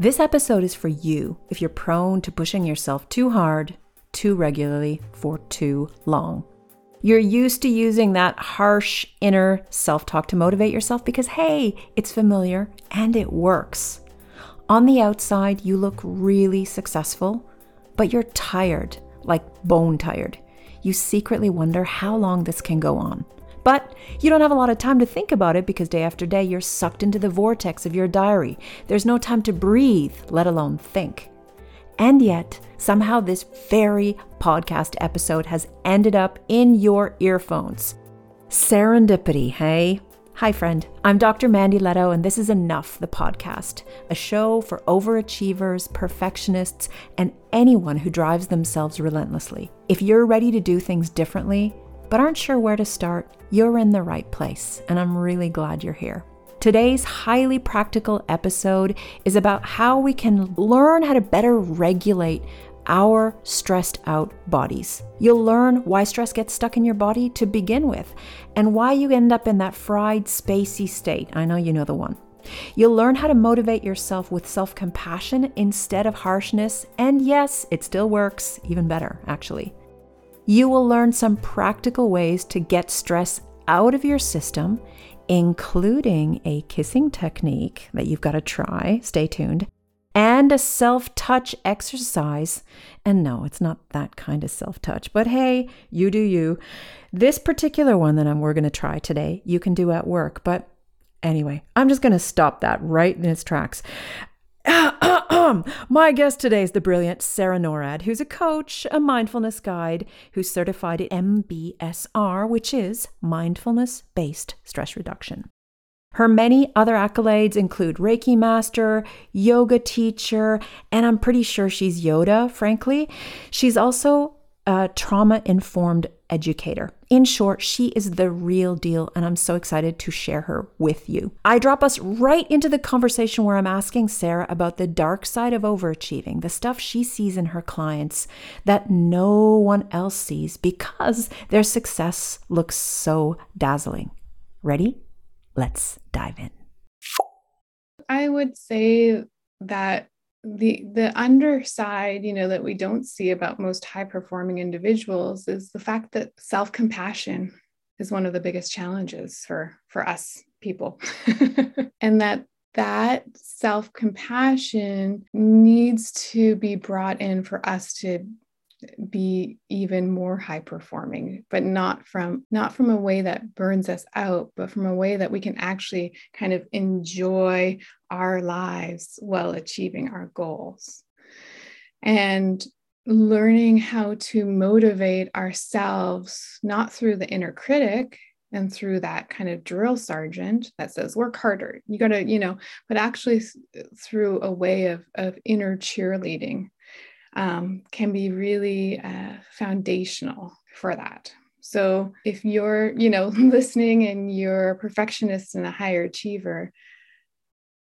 This episode is for you if you're prone to pushing yourself too hard, too regularly, for too long. You're used to using that harsh inner self talk to motivate yourself because, hey, it's familiar and it works. On the outside, you look really successful, but you're tired, like bone tired. You secretly wonder how long this can go on. But you don't have a lot of time to think about it because day after day you're sucked into the vortex of your diary. There's no time to breathe, let alone think. And yet, somehow this very podcast episode has ended up in your earphones. Serendipity, hey? Hi, friend. I'm Dr. Mandy Lehto, and this is Enough, the podcast, a show for overachievers, perfectionists, and anyone who drives themselves relentlessly. If you're ready to do things differently, but aren't sure where to start, you're in the right place, and I'm really glad you're here. Today's highly practical episode is about how we can learn how to better regulate our stressed out bodies. You'll learn why stress gets stuck in your body to begin with and why you end up in that fried, spacey state. I know you know the one. You'll learn how to motivate yourself with self compassion instead of harshness. And yes, it still works, even better, actually you will learn some practical ways to get stress out of your system, including a kissing technique that you've got to try. Stay tuned. And a self touch exercise. And no, it's not that kind of self touch, but hey, you do you. This particular one that I'm, we're going to try today, you can do at work. But anyway, I'm just going to stop that right in its tracks. My guest today is the brilliant Sarah Norad, who's a coach, a mindfulness guide, who's certified at MBSR, which is mindfulness based stress reduction. Her many other accolades include Reiki master, yoga teacher, and I'm pretty sure she's Yoda, frankly. She's also a trauma informed educator. In short, she is the real deal, and I'm so excited to share her with you. I drop us right into the conversation where I'm asking Sarah about the dark side of overachieving, the stuff she sees in her clients that no one else sees because their success looks so dazzling. Ready? Let's dive in. I would say that the the underside you know that we don't see about most high performing individuals is the fact that self compassion is one of the biggest challenges for for us people. And that that self compassion needs to be brought in for us to be even more high performing but not from not from a way that burns us out but from a way that we can actually kind of enjoy our lives while achieving our goals. And learning how to motivate ourselves not through the inner critic and through that kind of drill sergeant that says work harder. You got to you know but actually through a way of of inner cheerleading um, can be really uh, foundational for that. So if you're, you know, listening and you're a perfectionist and a higher achiever,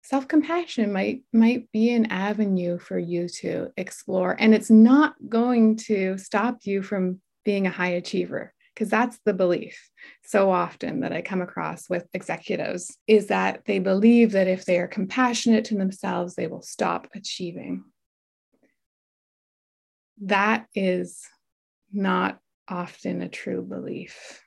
self-compassion might might be an avenue for you to explore and it's not going to stop you from being a high achiever because that's the belief so often that I come across with executives is that they believe that if they are compassionate to themselves, they will stop achieving that is not often a true belief,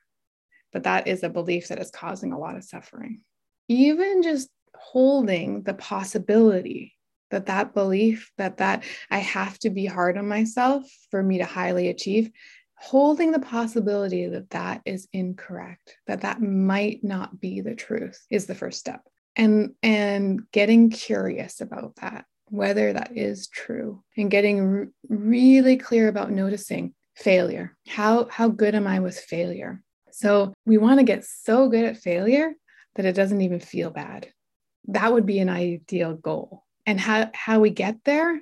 but that is a belief that is causing a lot of suffering. Even just holding the possibility that that belief that that I have to be hard on myself for me to highly achieve holding the possibility that that is incorrect that that might not be the truth is the first step and and getting curious about that whether that is true and getting re- really clear about noticing failure. How, how good am I with failure? So we want to get so good at failure that it doesn't even feel bad. That would be an ideal goal. And how, how we get there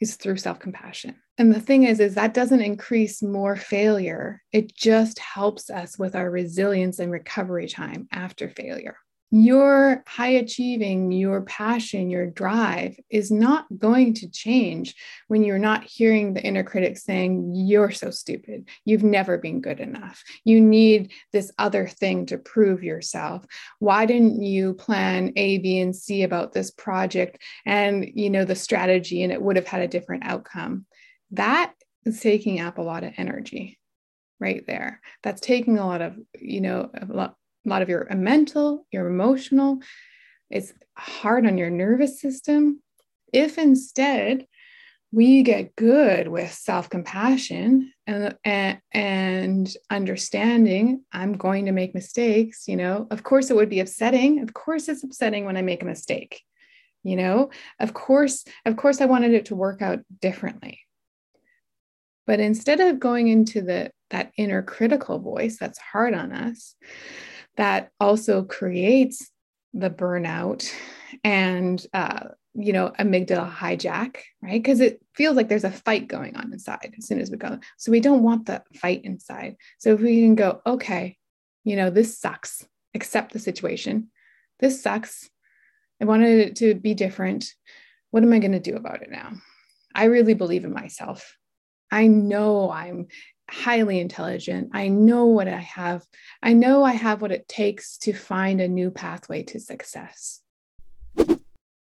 is through self-compassion. And the thing is, is that doesn't increase more failure. It just helps us with our resilience and recovery time after failure. Your high achieving, your passion, your drive is not going to change when you're not hearing the inner critic saying, You're so stupid. You've never been good enough. You need this other thing to prove yourself. Why didn't you plan A, B, and C about this project and, you know, the strategy and it would have had a different outcome? That is taking up a lot of energy right there. That's taking a lot of, you know, a lot a lot of your mental, your emotional. It's hard on your nervous system. If instead we get good with self compassion and, and, and understanding, I'm going to make mistakes, you know, of course it would be upsetting. Of course it's upsetting when I make a mistake. You know, of course, of course, I wanted it to work out differently. But instead of going into the that inner critical voice that's hard on us, that also creates the burnout and uh, you know amygdala hijack right? Because it feels like there's a fight going on inside as soon as we go. So we don't want the fight inside. So if we can go okay you know this sucks. Accept the situation. This sucks. I wanted it to be different. What am i going to do about it now? I really believe in myself. I know i'm highly intelligent. I know what I have. I know I have what it takes to find a new pathway to success.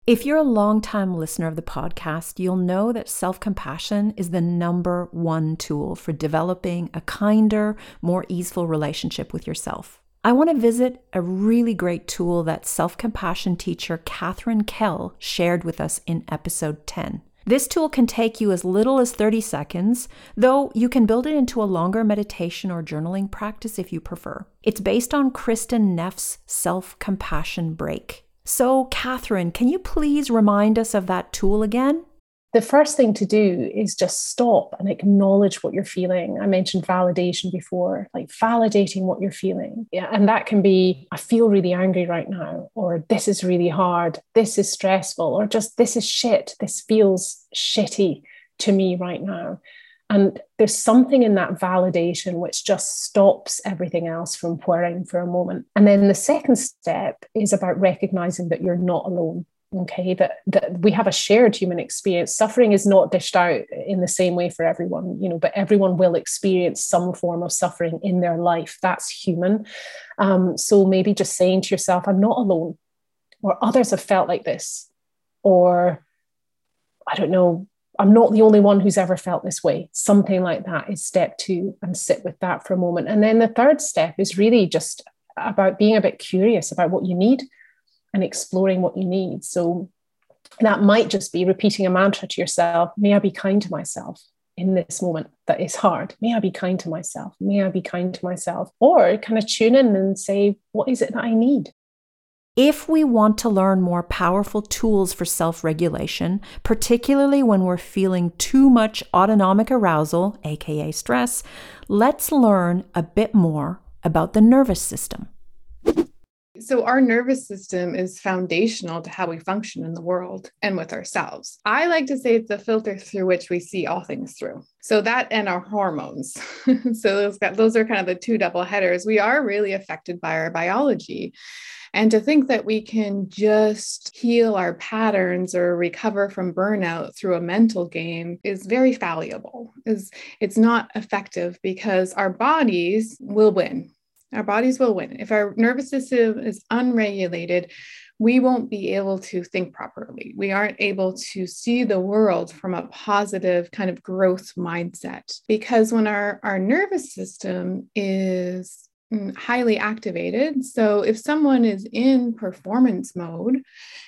If you're a long-time listener of the podcast, you'll know that self compassion is the number one tool for developing a kinder, more easeful relationship with yourself. I want to visit a really great tool that self compassion teacher Catherine Kell shared with us in episode 10. This tool can take you as little as 30 seconds, though you can build it into a longer meditation or journaling practice if you prefer. It's based on Kristin Neff's self compassion break. So, Catherine, can you please remind us of that tool again? The first thing to do is just stop and acknowledge what you're feeling. I mentioned validation before, like validating what you're feeling. Yeah, and that can be, I feel really angry right now, or this is really hard, this is stressful, or just this is shit, this feels shitty to me right now. And there's something in that validation which just stops everything else from whirring for a moment. And then the second step is about recognizing that you're not alone okay that that we have a shared human experience. Suffering is not dished out in the same way for everyone you know but everyone will experience some form of suffering in their life. That's human. Um, so maybe just saying to yourself i'm not alone or others have felt like this or i don't know i'm not the only one who's ever felt this way. Something like that is step two and sit with that for a moment. And then the third step is really just about being a bit curious about what you need and exploring what you need. So that might just be repeating a mantra to yourself May I be kind to myself in this moment that is hard. May I be kind to myself. May I be kind to myself. Or kind of tune in and say, What is it that I need? If we want to learn more powerful tools for self regulation, particularly when we're feeling too much autonomic arousal, aka stress, let's learn a bit more about the nervous system. So, our nervous system is foundational to how we function in the world and with ourselves. I like to say it's the filter through which we see all things through. So, that and our hormones. so, those, those are kind of the two double headers. We are really affected by our biology. And to think that we can just heal our patterns or recover from burnout through a mental game is very fallible. Is it's not effective because our bodies will win our bodies will win. If our nervous system is unregulated, we won't be able to think properly. We aren't able to see the world from a positive kind of growth mindset. Because when our, our nervous system is Mm, highly activated. So if someone is in performance mode,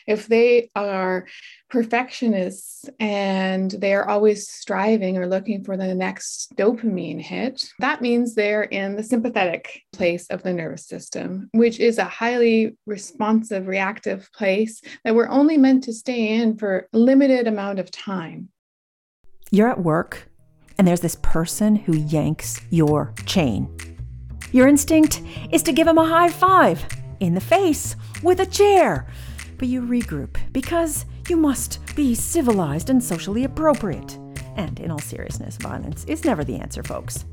if they are perfectionists and they are always striving or looking for the next dopamine hit, that means they're in the sympathetic place of the nervous system, which is a highly responsive, reactive place that we're only meant to stay in for a limited amount of time. You're at work and there's this person who yanks your chain. Your instinct is to give him a high five in the face with a chair. But you regroup because you must be civilized and socially appropriate. And in all seriousness, violence is never the answer, folks.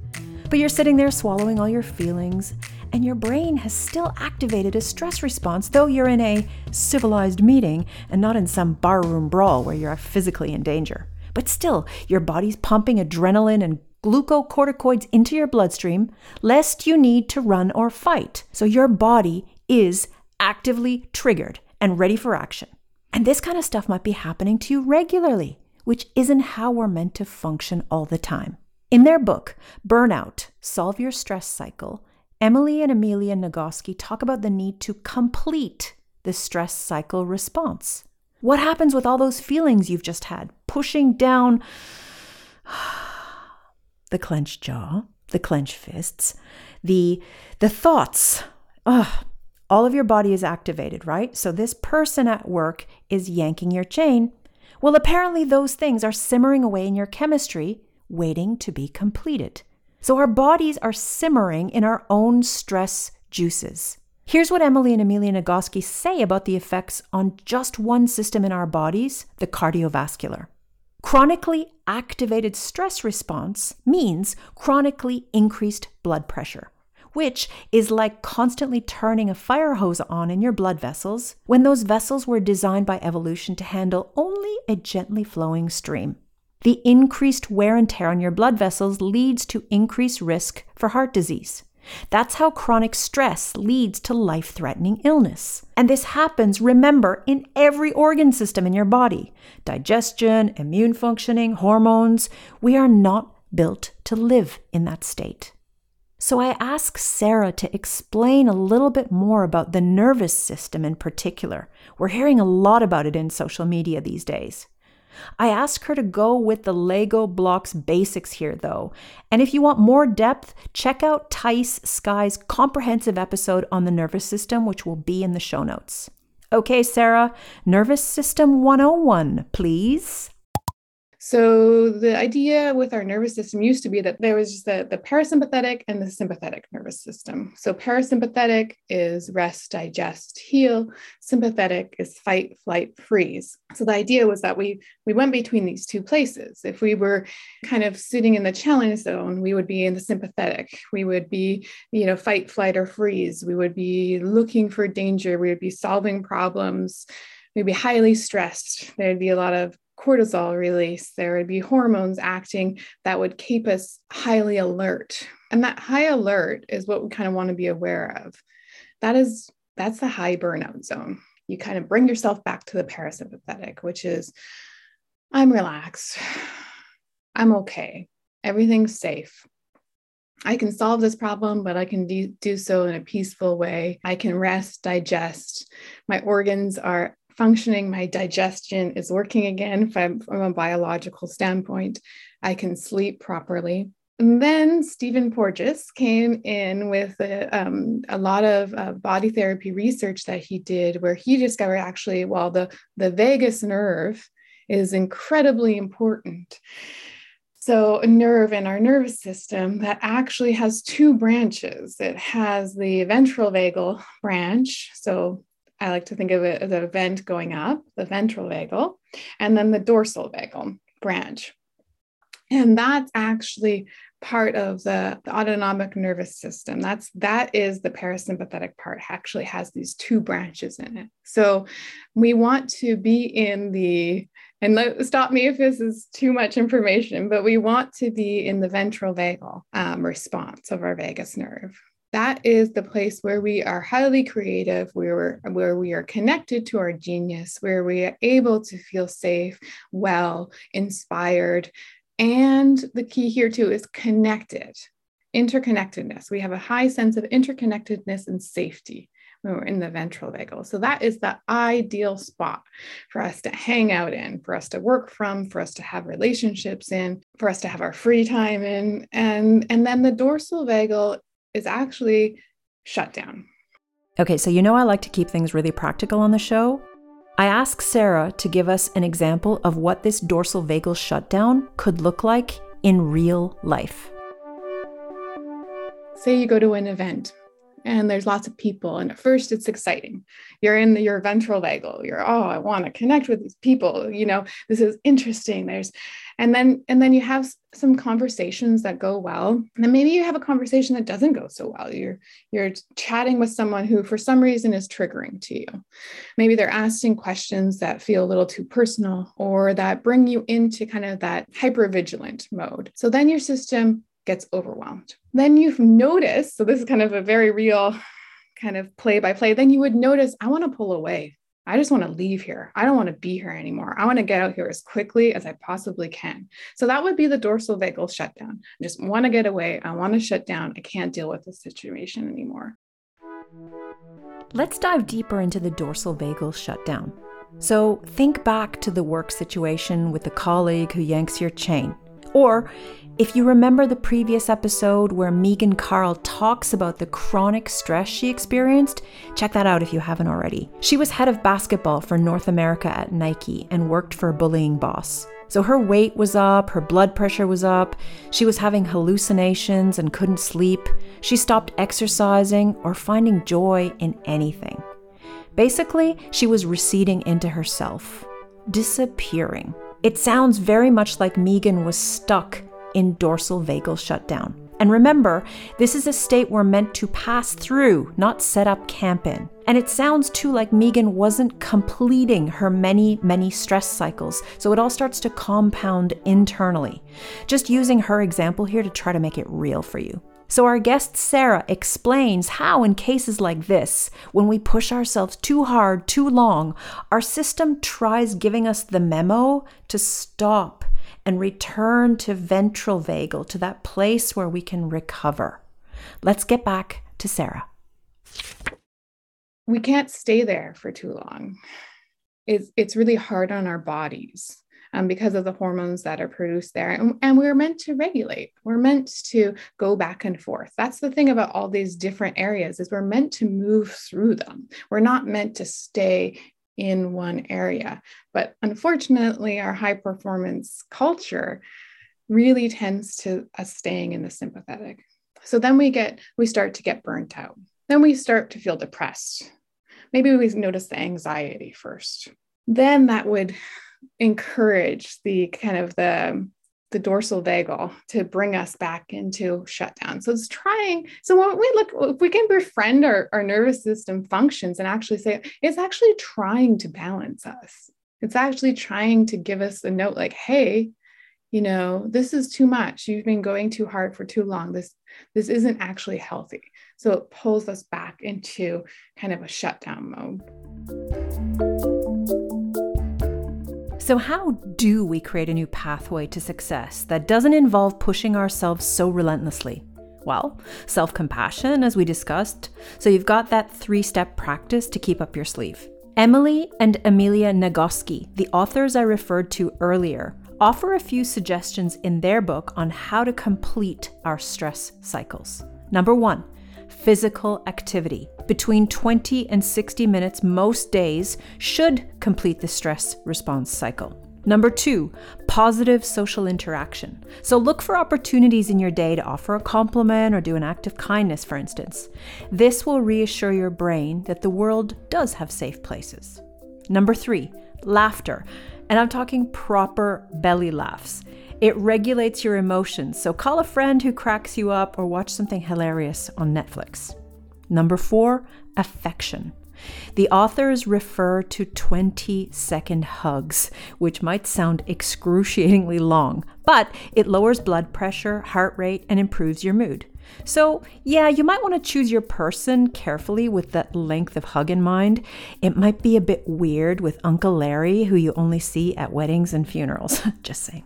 But you're sitting there swallowing all your feelings and your brain has still activated a stress response, though you're in a civilized meeting and not in some barroom brawl where you're physically in danger. But still, your body's pumping adrenaline and glucocorticoids into your bloodstream, lest you need to run or fight. So your body is actively triggered and ready for action. And this kind of stuff might be happening to you regularly, which isn't how we're meant to function all the time. In their book, Burnout Solve Your Stress Cycle, Emily and Amelia Nagoski talk about the need to complete the stress cycle response. What happens with all those feelings you've just had? Pushing down the clenched jaw, the clenched fists, the the thoughts. Ugh, all of your body is activated, right? So this person at work is yanking your chain. Well, apparently those things are simmering away in your chemistry, waiting to be completed. So our bodies are simmering in our own stress juices. Here's what Emily and Amelia Nagoski say about the effects on just one system in our bodies, the cardiovascular. Chronically activated stress response means chronically increased blood pressure, which is like constantly turning a fire hose on in your blood vessels when those vessels were designed by evolution to handle only a gently flowing stream. The increased wear and tear on your blood vessels leads to increased risk for heart disease. That's how chronic stress leads to life threatening illness. And this happens, remember, in every organ system in your body digestion, immune functioning, hormones. We are not built to live in that state. So I asked Sarah to explain a little bit more about the nervous system in particular. We're hearing a lot about it in social media these days. I ask her to go with the Lego blocks basics here, though. And if you want more depth, check out Tice Sky's comprehensive episode on the nervous system, which will be in the show notes. Okay, Sarah, Nervous System 101, please. So the idea with our nervous system used to be that there was just the, the parasympathetic and the sympathetic nervous system. So parasympathetic is rest, digest, heal. Sympathetic is fight, flight, freeze. So the idea was that we we went between these two places. If we were kind of sitting in the challenge zone, we would be in the sympathetic. We would be, you know, fight, flight, or freeze. We would be looking for danger. We would be solving problems we'd be highly stressed. There'd be a lot of cortisol release, there would be hormones acting that would keep us highly alert. And that high alert is what we kind of want to be aware of. That is, that's the high burnout zone. You kind of bring yourself back to the parasympathetic, which is I'm relaxed. I'm okay. Everything's safe. I can solve this problem, but I can do, do so in a peaceful way. I can rest, digest. My organs are functioning, my digestion is working again from, from a biological standpoint. I can sleep properly. And then Stephen Porges came in with a, um, a lot of uh, body therapy research that he did, where he discovered actually, well, the, the vagus nerve is incredibly important. So, a nerve in our nervous system that actually has two branches. It has the ventral vagal branch. So, I like to think of it as a vent going up, the ventral vagal, and then the dorsal vagal branch. And that's actually part of the, the, autonomic nervous system. That's that is the parasympathetic part actually has these two branches in it. So we want to be in the and let, stop me if this is too much information, but we want to be in the ventral vagal um, response of our vagus nerve that is the place where we are highly creative, where, where we are connected to our genius, where we are able to feel safe, well, inspired. And the key here too is connected, interconnectedness. We have a high sense of interconnectedness and safety when we're in the ventral vagal. So that is the ideal spot for us to hang out in, for us to work from, for us to have relationships in, for us to have our free time in. And, and then the dorsal vagal is actually shut down. Okay, so you know I like to keep things really practical on the show. I asked Sarah to give us an example of what this dorsal vagal shutdown could look like in real life. Say you go to an event and there's lots of people and at first it's exciting you're in the, your ventral vagal you're oh i want to connect with these people you know this is interesting there's and then and then you have some conversations that go well. And then maybe you have a conversation that doesn't go so well. You're you're chatting with someone who for some reason is triggering to you. Maybe they're asking questions that feel a little too personal or that bring you into kind of that hyper vigilant mode. So then your system gets overwhelmed. Then you've noticed so this is kind of a very real kind of play by play then you would notice i want to pull away I just want to leave here. I don't want to be here anymore. I want to get out here as quickly as I possibly can. So that would be the dorsal vagal shutdown. I just want to get away. I want to shut down. I can't deal with this situation anymore. Let's dive deeper into the dorsal vagal shutdown. So think back to the work situation with the colleague who yanks your chain. Or if you remember the previous episode where Megan Carl talks about the chronic stress she experienced, check that out if you haven't already. She was head of basketball for North America at Nike and worked for a bullying boss. So her weight was up, her blood pressure was up, she was having hallucinations and couldn't sleep. She stopped exercising or finding joy in anything. Basically, she was receding into herself, disappearing. It sounds very much like Megan was stuck in dorsal vagal shutdown. And remember, this is a state we're meant to pass through, not set up camp in. And it sounds too like Megan wasn't completing her many, many stress cycles, so it all starts to compound internally. Just using her example here to try to make it real for you. So, our guest Sarah explains how, in cases like this, when we push ourselves too hard, too long, our system tries giving us the memo to stop and return to ventral vagal, to that place where we can recover. Let's get back to Sarah. We can't stay there for too long. It's, it's really hard on our bodies um, because of the hormones that are produced there. And, and we're meant to regulate. We're meant to go back and forth. That's the thing about all these different areas is we're meant to move through them. We're not meant to stay in one area. But unfortunately, our high performance culture really tends to us staying in the sympathetic. So then we get, we start to get burnt out. Then we start to feel depressed. Maybe we notice the anxiety first. Then that would encourage the kind of the the dorsal vagal to bring us back into shutdown. So it's trying. So when we look, if we can befriend our, our nervous system functions and actually say it's actually trying to balance us. It's actually trying to give us a note like, hey, you know, this is too much. You've been going too hard for too long. This this isn't actually healthy. So it pulls us back into kind of a shutdown mode. So, how do we create a new pathway to success that doesn't involve pushing ourselves so relentlessly? Well, self compassion, as we discussed. So, you've got that three step practice to keep up your sleeve. Emily and Amelia Nagoski, the authors I referred to earlier, offer a few suggestions in their book on how to complete our stress cycles. Number one, physical activity. Between 20 and 60 minutes most days should complete the stress response cycle. Number two, positive social interaction. So look for opportunities in your day to offer a compliment or do an act of kindness, for instance. This will reassure your brain that the world does have safe places. Number three, laughter. And I'm talking proper belly laughs. It regulates your emotions, so call a friend who cracks you up or watch something hilarious on Netflix. Number four, affection. The authors refer to 20 second hugs, which might sound excruciatingly long, but it lowers blood pressure, heart rate, and improves your mood. So, yeah, you might want to choose your person carefully with that length of hug in mind. It might be a bit weird with Uncle Larry, who you only see at weddings and funerals. Just saying.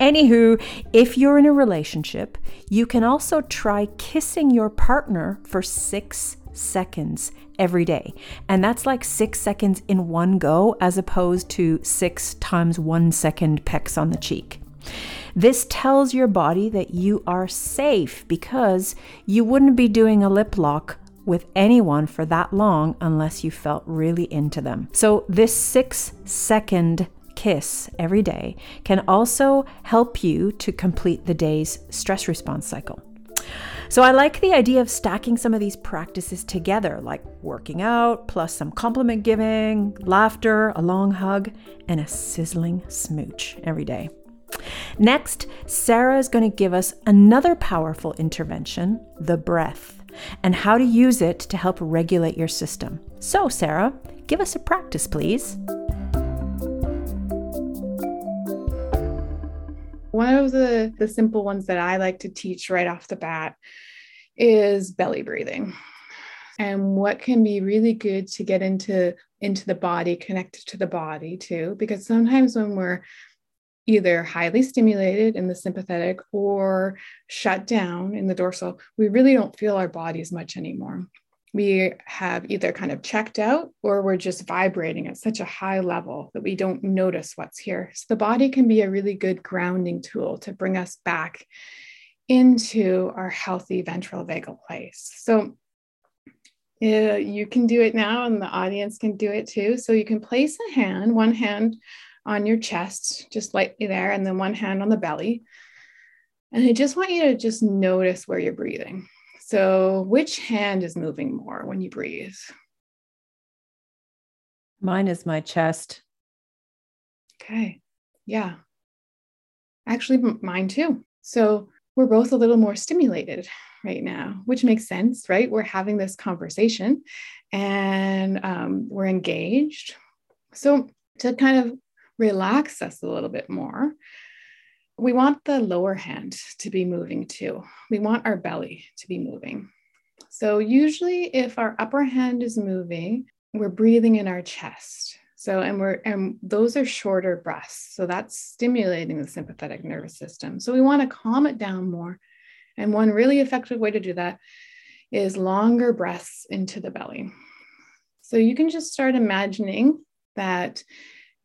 Anywho, if you're in a relationship, you can also try kissing your partner for six seconds every day. And that's like six seconds in one go, as opposed to six times one second pecks on the cheek. This tells your body that you are safe because you wouldn't be doing a lip lock with anyone for that long unless you felt really into them. So, this six second kiss every day can also help you to complete the day's stress response cycle. So I like the idea of stacking some of these practices together, like working out, plus some compliment giving, laughter, a long hug, and a sizzling smooch every day. Next, Sarah is going to give us another powerful intervention the breath and how to use it to help regulate your system. So, Sarah, give us a practice, please. One of the, the simple ones that I like to teach right off the bat is belly breathing. And what can be really good to get into into the body, connected to the body too, because sometimes when we're either highly stimulated in the sympathetic or shut down in the dorsal, we really don't feel our bodies much anymore. We have either kind of checked out or we're just vibrating at such a high level that we don't notice what's here. So, the body can be a really good grounding tool to bring us back into our healthy ventral vagal place. So, uh, you can do it now, and the audience can do it too. So, you can place a hand, one hand on your chest, just lightly there, and then one hand on the belly. And I just want you to just notice where you're breathing. So, which hand is moving more when you breathe? Mine is my chest. Okay. Yeah. Actually, mine too. So, we're both a little more stimulated right now, which makes sense, right? We're having this conversation and um, we're engaged. So, to kind of relax us a little bit more, we want the lower hand to be moving too. We want our belly to be moving. So, usually, if our upper hand is moving, we're breathing in our chest. So, and we're, and those are shorter breaths. So, that's stimulating the sympathetic nervous system. So, we want to calm it down more. And one really effective way to do that is longer breaths into the belly. So, you can just start imagining that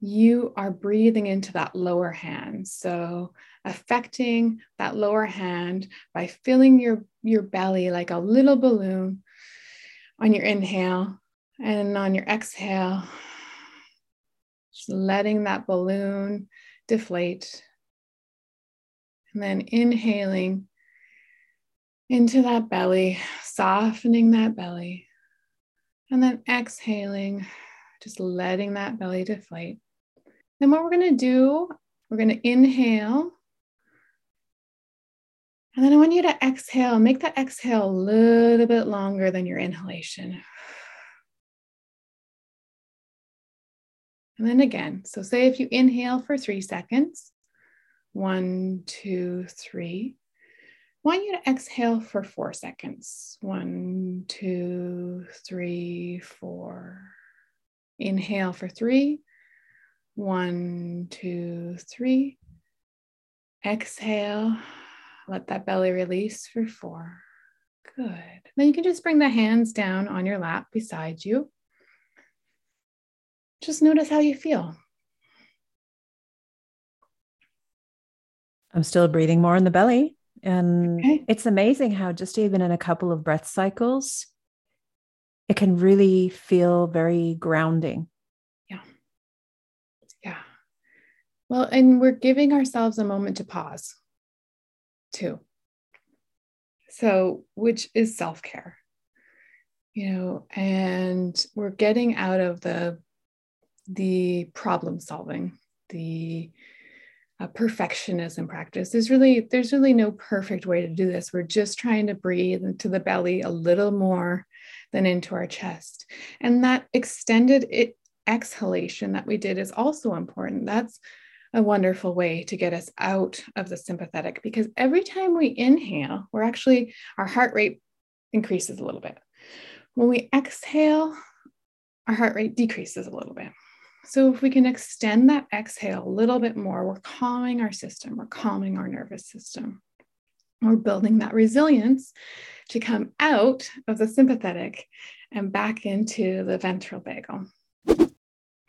you are breathing into that lower hand. So, affecting that lower hand by filling your, your belly like a little balloon on your inhale and on your exhale, just letting that balloon deflate. And then inhaling into that belly, softening that belly. And then exhaling, just letting that belly deflate. Then what we're going to do, we're going to inhale. And then I want you to exhale, make that exhale a little bit longer than your inhalation. And then again, so say if you inhale for three seconds, one, two, three. I want you to exhale for four seconds. One, two, three, four. Inhale for three. One, two, three. Exhale. Let that belly release for four. Good. Then you can just bring the hands down on your lap beside you. Just notice how you feel. I'm still breathing more in the belly. And okay. it's amazing how, just even in a couple of breath cycles, it can really feel very grounding. Well, and we're giving ourselves a moment to pause too. So, which is self care, you know, and we're getting out of the the problem solving, the uh, perfectionism practice. There's really there's really no perfect way to do this. We're just trying to breathe into the belly a little more than into our chest, and that extended it, exhalation that we did is also important. That's a wonderful way to get us out of the sympathetic because every time we inhale, we're actually, our heart rate increases a little bit. When we exhale, our heart rate decreases a little bit. So, if we can extend that exhale a little bit more, we're calming our system, we're calming our nervous system. We're building that resilience to come out of the sympathetic and back into the ventral vagal.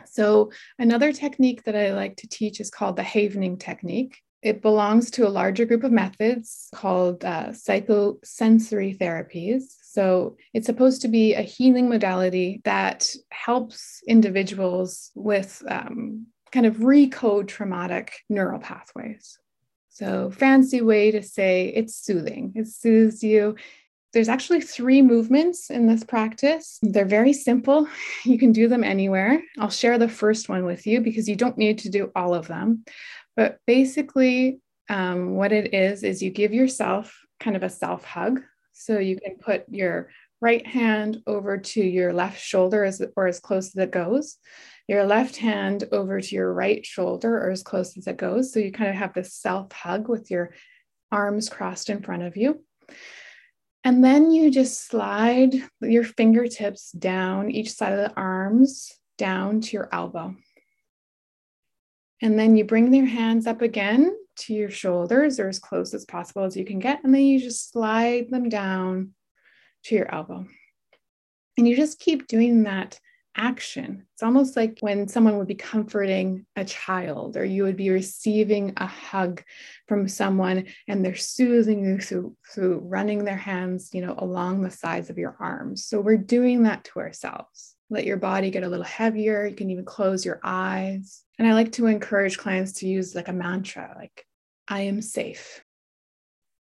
So, another technique that I like to teach is called the havening technique. It belongs to a larger group of methods called uh, psychosensory therapies. So, it's supposed to be a healing modality that helps individuals with um, kind of recode traumatic neural pathways. So, fancy way to say it's soothing, it soothes you. There's actually three movements in this practice. They're very simple. You can do them anywhere. I'll share the first one with you because you don't need to do all of them. But basically, um, what it is, is you give yourself kind of a self hug. So you can put your right hand over to your left shoulder as, or as close as it goes, your left hand over to your right shoulder or as close as it goes. So you kind of have this self hug with your arms crossed in front of you. And then you just slide your fingertips down each side of the arms down to your elbow. And then you bring your hands up again to your shoulders or as close as possible as you can get. And then you just slide them down to your elbow. And you just keep doing that action. It's almost like when someone would be comforting a child, or you would be receiving a hug from someone and they're soothing you through, through running their hands, you know, along the sides of your arms. So we're doing that to ourselves. Let your body get a little heavier. You can even close your eyes. And I like to encourage clients to use like a mantra, like, I am safe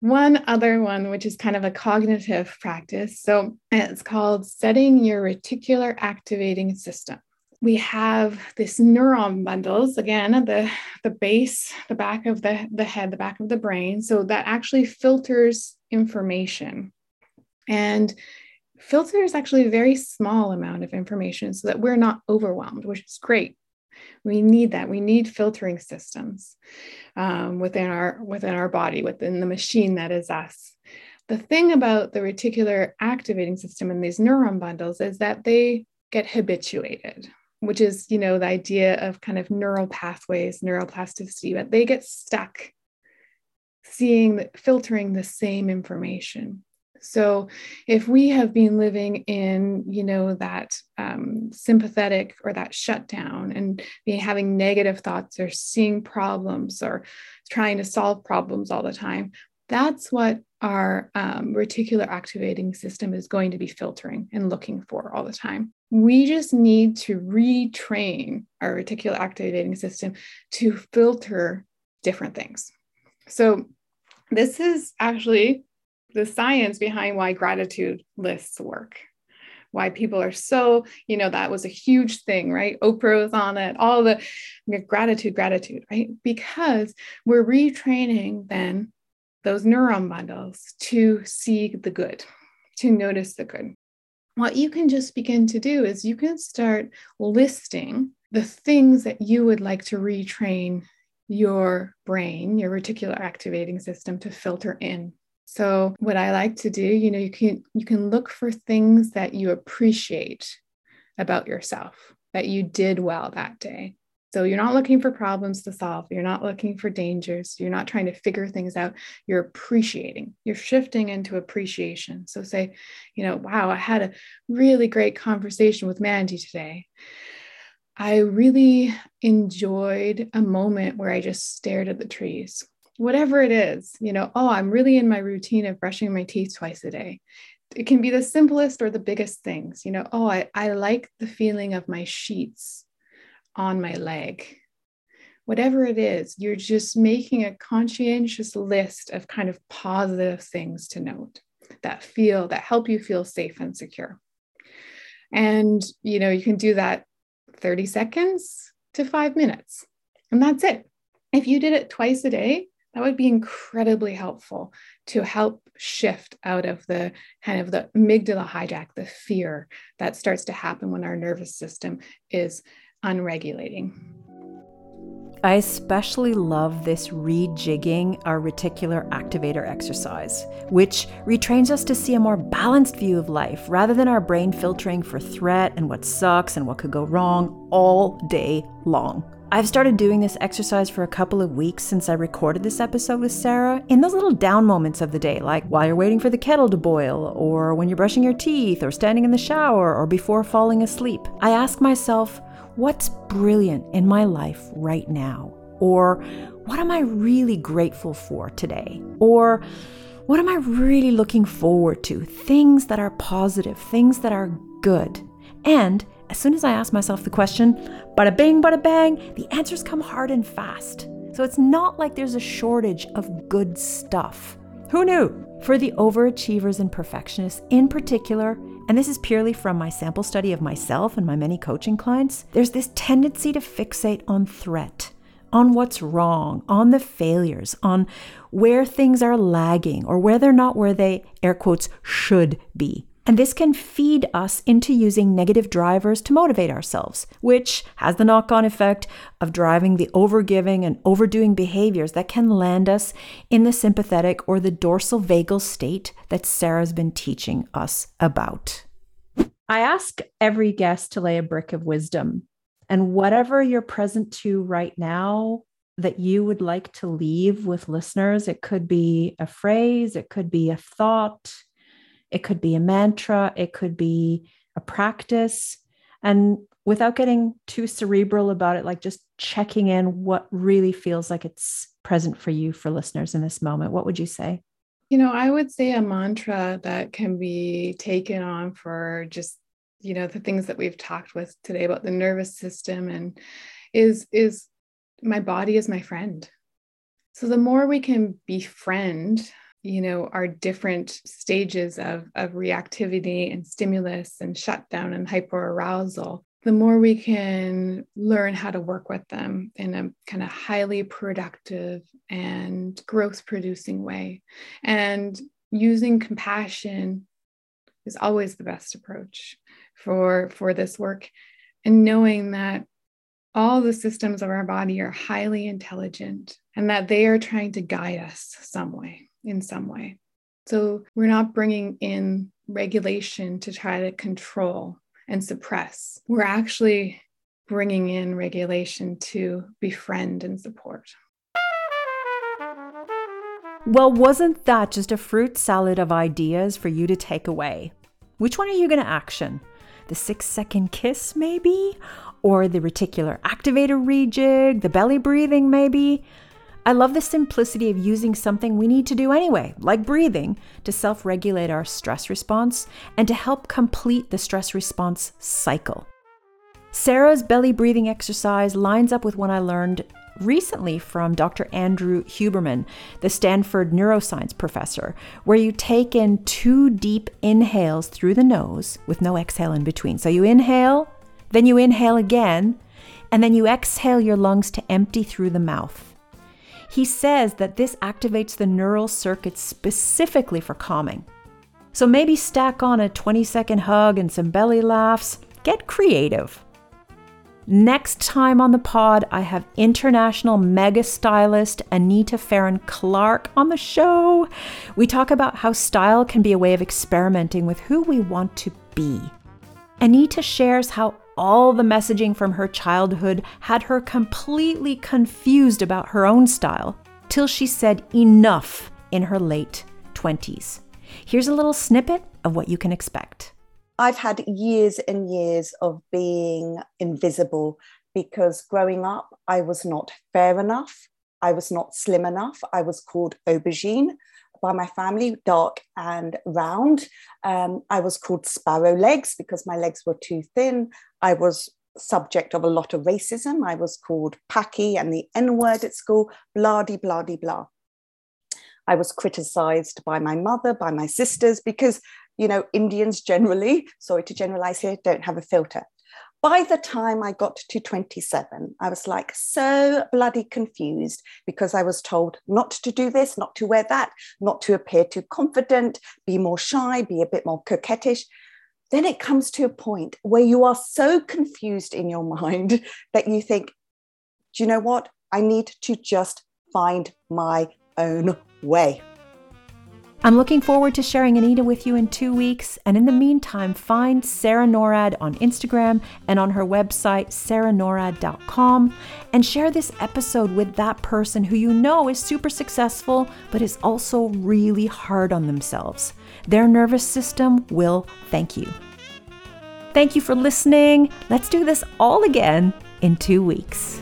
one other one, which is kind of a cognitive practice. So it's called setting your reticular activating system. We have this neuron bundles, again, the, the base, the back of the, the head, the back of the brain. So that actually filters information. And filters actually a very small amount of information so that we're not overwhelmed, which is great. We need that. We need filtering systems um, within our within our body, within the machine that is us. The thing about the reticular activating system and these neuron bundles is that they get habituated, which is, you know, the idea of kind of neural pathways, neuroplasticity, but they get stuck seeing, filtering the same information. So if we have been living in, you know, that um, sympathetic or that shutdown and being having negative thoughts or seeing problems or trying to solve problems all the time, that's what our um, reticular activating system is going to be filtering and looking for all the time. We just need to retrain our reticular activating system to filter different things. So, this is actually the science behind why gratitude lists work why people are so you know that was a huge thing right? Oprah was on it all the gratitude gratitude right? Because we're retraining then those neuron bundles to see the good to notice the good. What you can just begin to do is you can start listing the things that you would like to retrain your brain your reticular activating system to filter in so what I like to do, you know, you can you can look for things that you appreciate about yourself that you did well that day. So you're not looking for problems to solve. You're not looking for dangers. You're not trying to figure things out. You're appreciating. You're shifting into appreciation. So say, you know, wow, I had a really great conversation with Mandy today. I really enjoyed a moment where I just stared at the trees whatever it is, you know, oh, I'm really in my routine of brushing my teeth twice a day. It can be the simplest or the biggest things, you know, oh, I, I like the feeling of my sheets on my leg. Whatever it is, you're just making a conscientious list of kind of positive things to note that feel, that help you feel safe and secure. And, you know, you can do that 30 seconds to five minutes, and that's it. If you did it twice a day, that would be incredibly helpful to help shift out of the kind of the amygdala hijack, the fear that starts to happen when our nervous system is unregulating. I especially love this rejigging our reticular activator exercise, which retrains us to see a more balanced view of life rather than our brain filtering for threat and what sucks and what could go wrong all day long. I've started doing this exercise for a couple of weeks since I recorded this episode with Sarah in those little down moments of the day, like while you're waiting for the kettle to boil, or when you're brushing your teeth, or standing in the shower, or before falling asleep. I ask myself, what's brilliant in my life right now? Or what am I really grateful for today? Or what am I really looking forward to? Things that are positive, things that are good. And as soon as I ask myself the question, bada bing, bada bang, the answers come hard and fast. So it's not like there's a shortage of good stuff. Who knew? For the overachievers and perfectionists in particular, and this is purely from my sample study of myself and my many coaching clients, there's this tendency to fixate on threat, on what's wrong, on the failures, on where things are lagging or where they're not where they, air quotes, should be. And this can feed us into using negative drivers to motivate ourselves, which has the knock on effect of driving the overgiving and overdoing behaviors that can land us in the sympathetic or the dorsal vagal state that Sarah's been teaching us about. I ask every guest to lay a brick of wisdom, and whatever you're present to right now that you would like to leave with listeners, it could be a phrase, it could be a thought it could be a mantra, it could be a practice. And without getting too cerebral about it, like just checking in what really feels like it's present for you for listeners in this moment, what would you say? You know, I would say a mantra that can be taken on for just, you know, the things that we've talked with today about the nervous system and is is my body is my friend. So the more we can befriend you know our different stages of, of reactivity and stimulus and shutdown and hyperarousal the more we can learn how to work with them in a kind of highly productive and growth producing way. And using compassion is always the best approach for for this work and knowing that all the systems of our body are highly intelligent and that they are trying to guide us some way in some way. So we're not bringing in regulation to try to control and suppress. We're actually bringing in regulation to befriend and support. Well, wasn't that just a fruit salad of ideas for you to take away? Which one are you going to action? The six second kiss, maybe? Or the reticular activator rejig? The belly breathing, maybe? I love the simplicity of using something we need to do anyway, like breathing, to self regulate our stress response and to help complete the stress response cycle. Sarah's belly breathing exercise lines up with one I learned recently from Dr. Andrew Huberman, the Stanford neuroscience professor, where you take in two deep inhales through the nose with no exhale in between. So you inhale, then you inhale again, and then you exhale your lungs to empty through the mouth. He says that this activates the neural circuits specifically for calming. So maybe stack on a 20 second hug and some belly laughs. Get creative. Next time on the pod, I have international mega stylist Anita Farron Clark on the show. We talk about how style can be a way of experimenting with who we want to be. Anita shares how all the messaging from her childhood had her completely confused about her own style, till she said enough in her late 20s. Here's a little snippet of what you can expect. I've had years and years of being invisible because growing up, I was not fair enough. I was not slim enough. I was called aubergine by my family, dark and round. Um, I was called sparrow legs because my legs were too thin. I was subject of a lot of racism. I was called Packy and the N word at school, blah, de, blah, blah. I was criticized by my mother, by my sisters, because, you know, Indians generally, sorry to generalize here, don't have a filter by the time I got to 27, I was like so bloody confused because I was told not to do this, not to wear that, not to appear too confident, be more shy, be a bit more coquettish. Then it comes to a point where you are so confused in your mind that you think, do you know what? I need to just find my own way. I'm looking forward to sharing Anita with you in two weeks. And in the meantime, find Sarah Norad on Instagram and on her website, sarahnorrad.com, and share this episode with that person who you know is super successful, but is also really hard on themselves. Their nervous system will thank you. Thank you for listening. Let's do this all again in two weeks.